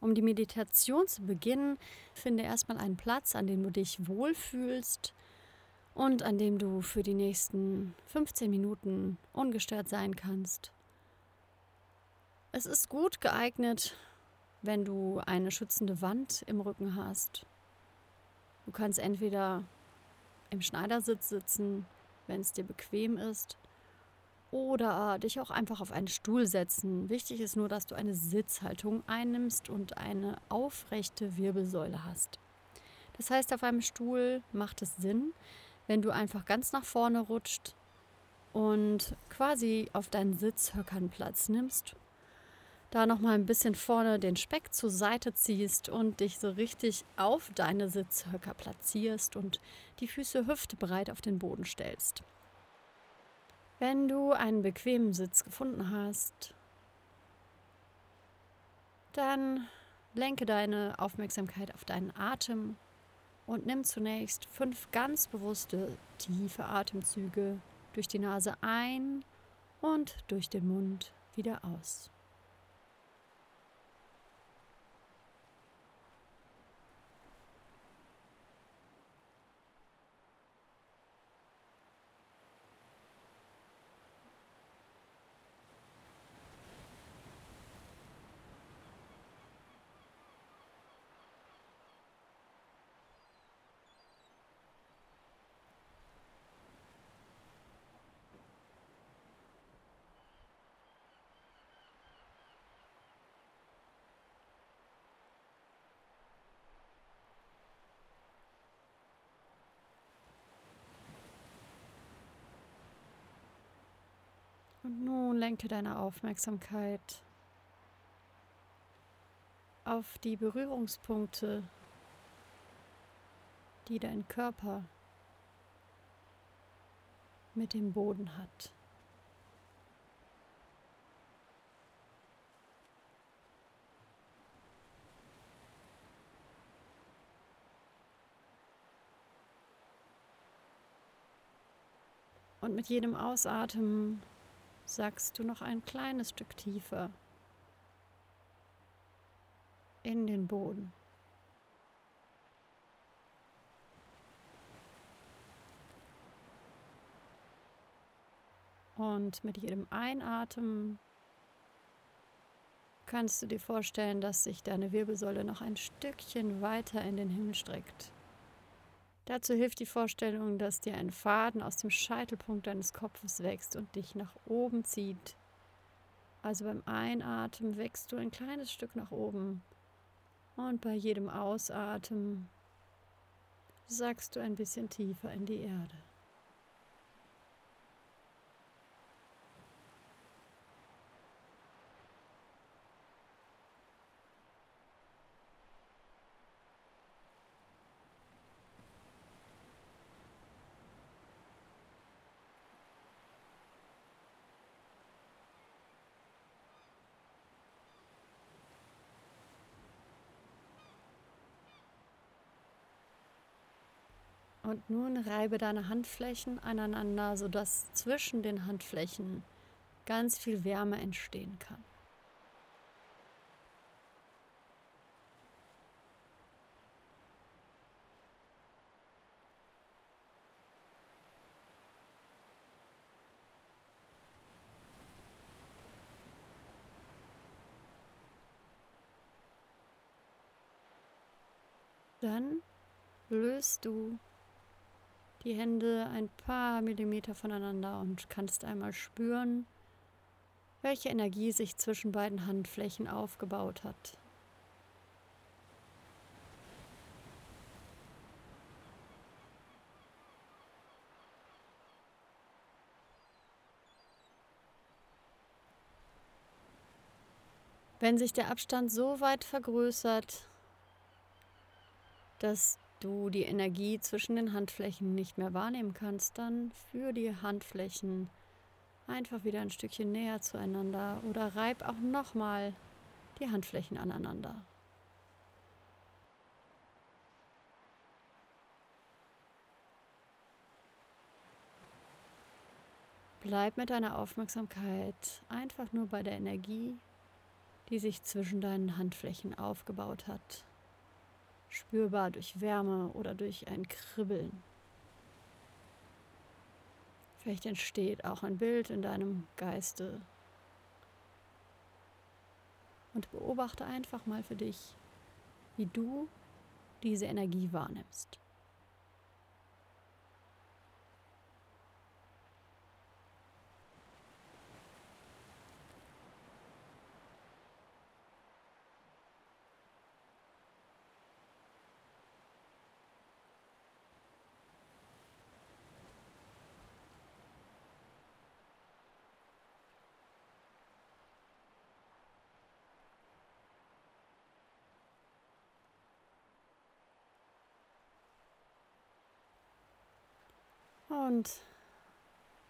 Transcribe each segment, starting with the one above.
Um die Meditation zu beginnen, finde erstmal einen Platz, an dem du dich wohlfühlst und an dem du für die nächsten 15 Minuten ungestört sein kannst. Es ist gut geeignet, wenn du eine schützende Wand im Rücken hast. Du kannst entweder im Schneidersitz sitzen, wenn es dir bequem ist, oder dich auch einfach auf einen Stuhl setzen. Wichtig ist nur, dass du eine Sitzhaltung einnimmst und eine aufrechte Wirbelsäule hast. Das heißt, auf einem Stuhl macht es Sinn, wenn du einfach ganz nach vorne rutscht und quasi auf deinen Sitzhöckern Platz nimmst. Da nochmal ein bisschen vorne den Speck zur Seite ziehst und dich so richtig auf deine Sitzhöcker platzierst und die Füße hüftbreit auf den Boden stellst. Wenn du einen bequemen Sitz gefunden hast, dann lenke deine Aufmerksamkeit auf deinen Atem und nimm zunächst fünf ganz bewusste, tiefe Atemzüge durch die Nase ein und durch den Mund wieder aus. Und nun lenke deine Aufmerksamkeit auf die Berührungspunkte, die dein Körper mit dem Boden hat. Und mit jedem Ausatmen sagst du noch ein kleines Stück tiefer in den Boden. Und mit jedem Einatmen kannst du dir vorstellen, dass sich deine Wirbelsäule noch ein Stückchen weiter in den Himmel streckt. Dazu hilft die Vorstellung, dass dir ein Faden aus dem Scheitelpunkt deines Kopfes wächst und dich nach oben zieht. Also beim Einatmen wächst du ein kleines Stück nach oben und bei jedem Ausatmen sagst du ein bisschen tiefer in die Erde. Und nun reibe deine Handflächen aneinander, sodass zwischen den Handflächen ganz viel Wärme entstehen kann. Dann löst du die Hände ein paar Millimeter voneinander und kannst einmal spüren, welche Energie sich zwischen beiden Handflächen aufgebaut hat. Wenn sich der Abstand so weit vergrößert, dass du die Energie zwischen den Handflächen nicht mehr wahrnehmen kannst, dann führe die Handflächen einfach wieder ein Stückchen näher zueinander oder reib auch nochmal die Handflächen aneinander. Bleib mit deiner Aufmerksamkeit einfach nur bei der Energie, die sich zwischen deinen Handflächen aufgebaut hat, spürbar durch Wärme oder durch ein Kribbeln. Vielleicht entsteht auch ein Bild in deinem Geiste. Und beobachte einfach mal für dich, wie du diese Energie wahrnimmst. Und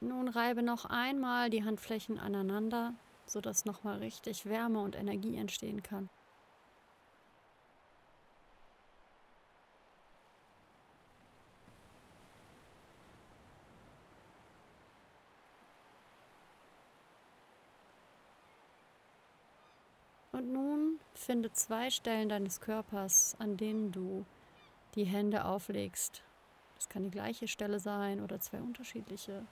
nun reibe noch einmal die Handflächen aneinander, sodass nochmal richtig Wärme und Energie entstehen kann. Und nun finde zwei Stellen deines Körpers, an denen du die Hände auflegst das kann die gleiche Stelle sein oder zwei unterschiedliche.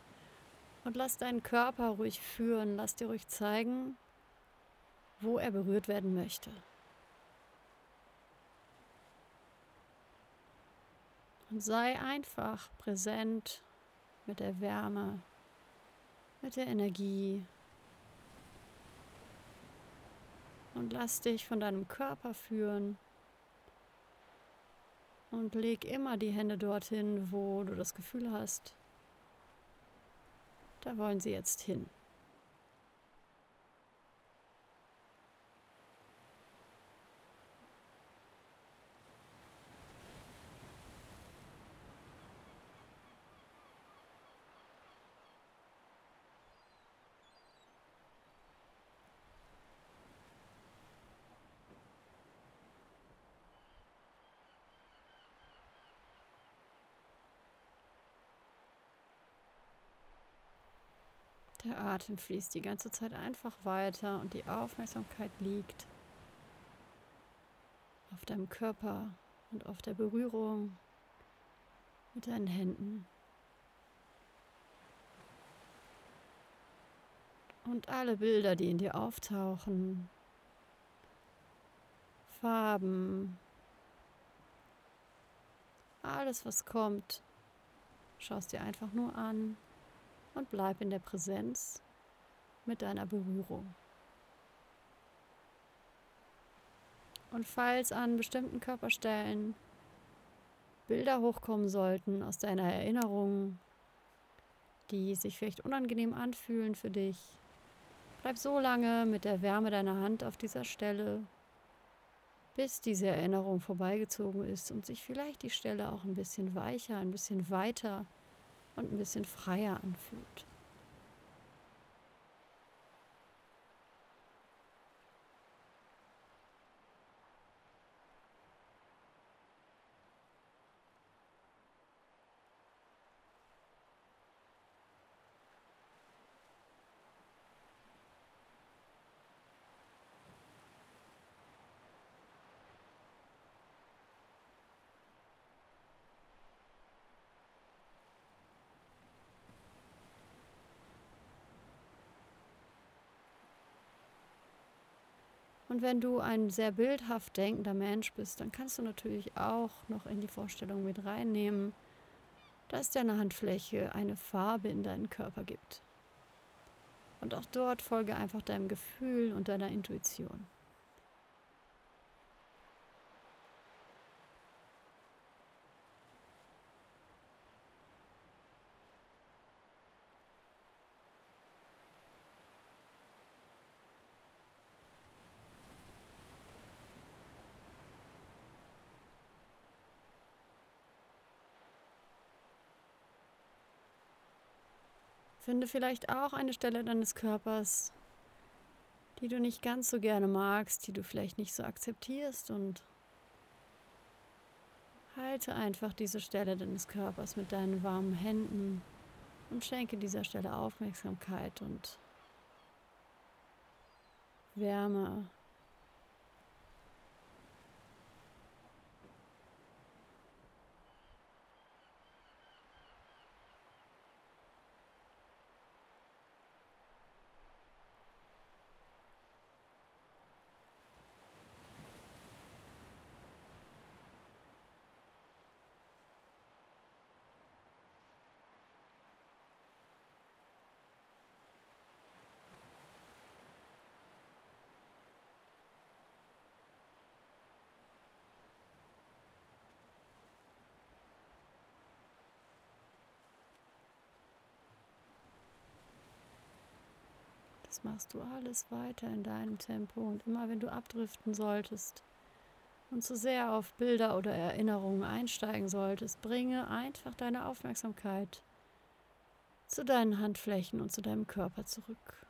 Und lass deinen Körper ruhig führen, lass dir ruhig zeigen, wo er berührt werden möchte. Und sei einfach präsent mit der Wärme, mit der Energie. Und lass dich von deinem Körper führen und leg immer die Hände dorthin, wo du das Gefühl hast, da wollen sie jetzt hin. Der Atem fließt die ganze Zeit einfach weiter und die Aufmerksamkeit liegt auf deinem Körper und auf der Berührung mit deinen Händen. Und alle Bilder, die in dir auftauchen, Farben, alles, was kommt, schaust dir einfach nur an und bleib in der Präsenz mit deiner Berührung. Und falls an bestimmten Körperstellen Bilder hochkommen sollten aus deiner Erinnerung, die sich vielleicht unangenehm anfühlen für dich, bleib so lange mit der Wärme deiner Hand auf dieser Stelle, bis diese Erinnerung vorbeigezogen ist und sich vielleicht die Stelle auch ein bisschen weicher, ein bisschen weiter und ein bisschen freier anfühlt. Und wenn du ein sehr bildhaft denkender Mensch bist, dann kannst du natürlich auch noch in die Vorstellung mit reinnehmen, dass deine Handfläche eine Farbe in deinen Körper gibt. Und auch dort folge einfach deinem Gefühl und deiner Intuition. Finde vielleicht auch eine Stelle deines Körpers, die du nicht ganz so gerne magst, die du vielleicht nicht so akzeptierst und halte einfach diese Stelle deines Körpers mit deinen warmen Händen und schenke dieser Stelle Aufmerksamkeit und Wärme Das machst du alles weiter in deinem Tempo und immer wenn du abdriften solltest und zu sehr auf Bilder oder Erinnerungen einsteigen solltest, bringe einfach deine Aufmerksamkeit zu deinen Handflächen und zu deinem Körper zurück.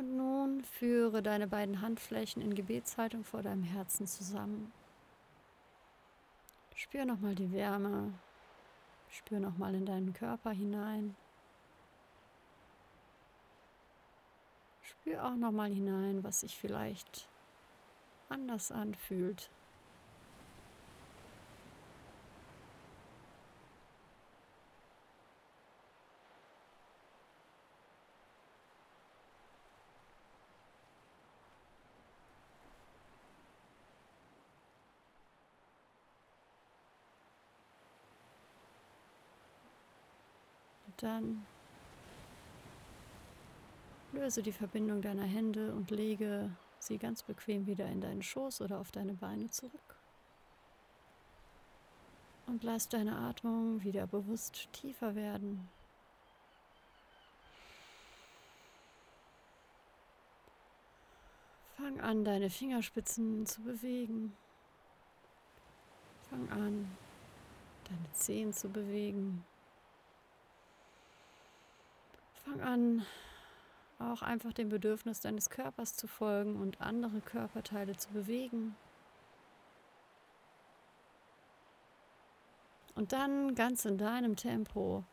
Und nun führe deine beiden Handflächen in Gebetshaltung vor deinem Herzen zusammen. Spür nochmal die Wärme. Spür nochmal in deinen Körper hinein. Spür auch nochmal hinein, was sich vielleicht anders anfühlt. Dann löse die Verbindung deiner Hände und lege sie ganz bequem wieder in deinen Schoß oder auf deine Beine zurück. Und lass deine Atmung wieder bewusst tiefer werden. Fang an, deine Fingerspitzen zu bewegen. Fang an, deine Zehen zu bewegen. Fang an, auch einfach dem Bedürfnis deines Körpers zu folgen und andere Körperteile zu bewegen. Und dann ganz in deinem Tempo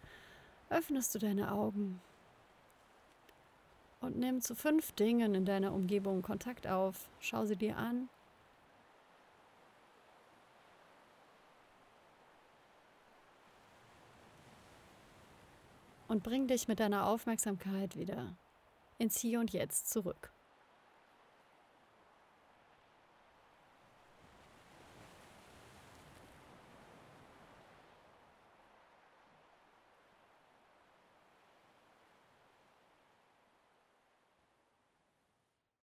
öffnest du deine Augen und nimm zu fünf Dingen in deiner Umgebung Kontakt auf. Schau sie dir an und bring dich mit deiner Aufmerksamkeit wieder ins Hier und Jetzt zurück.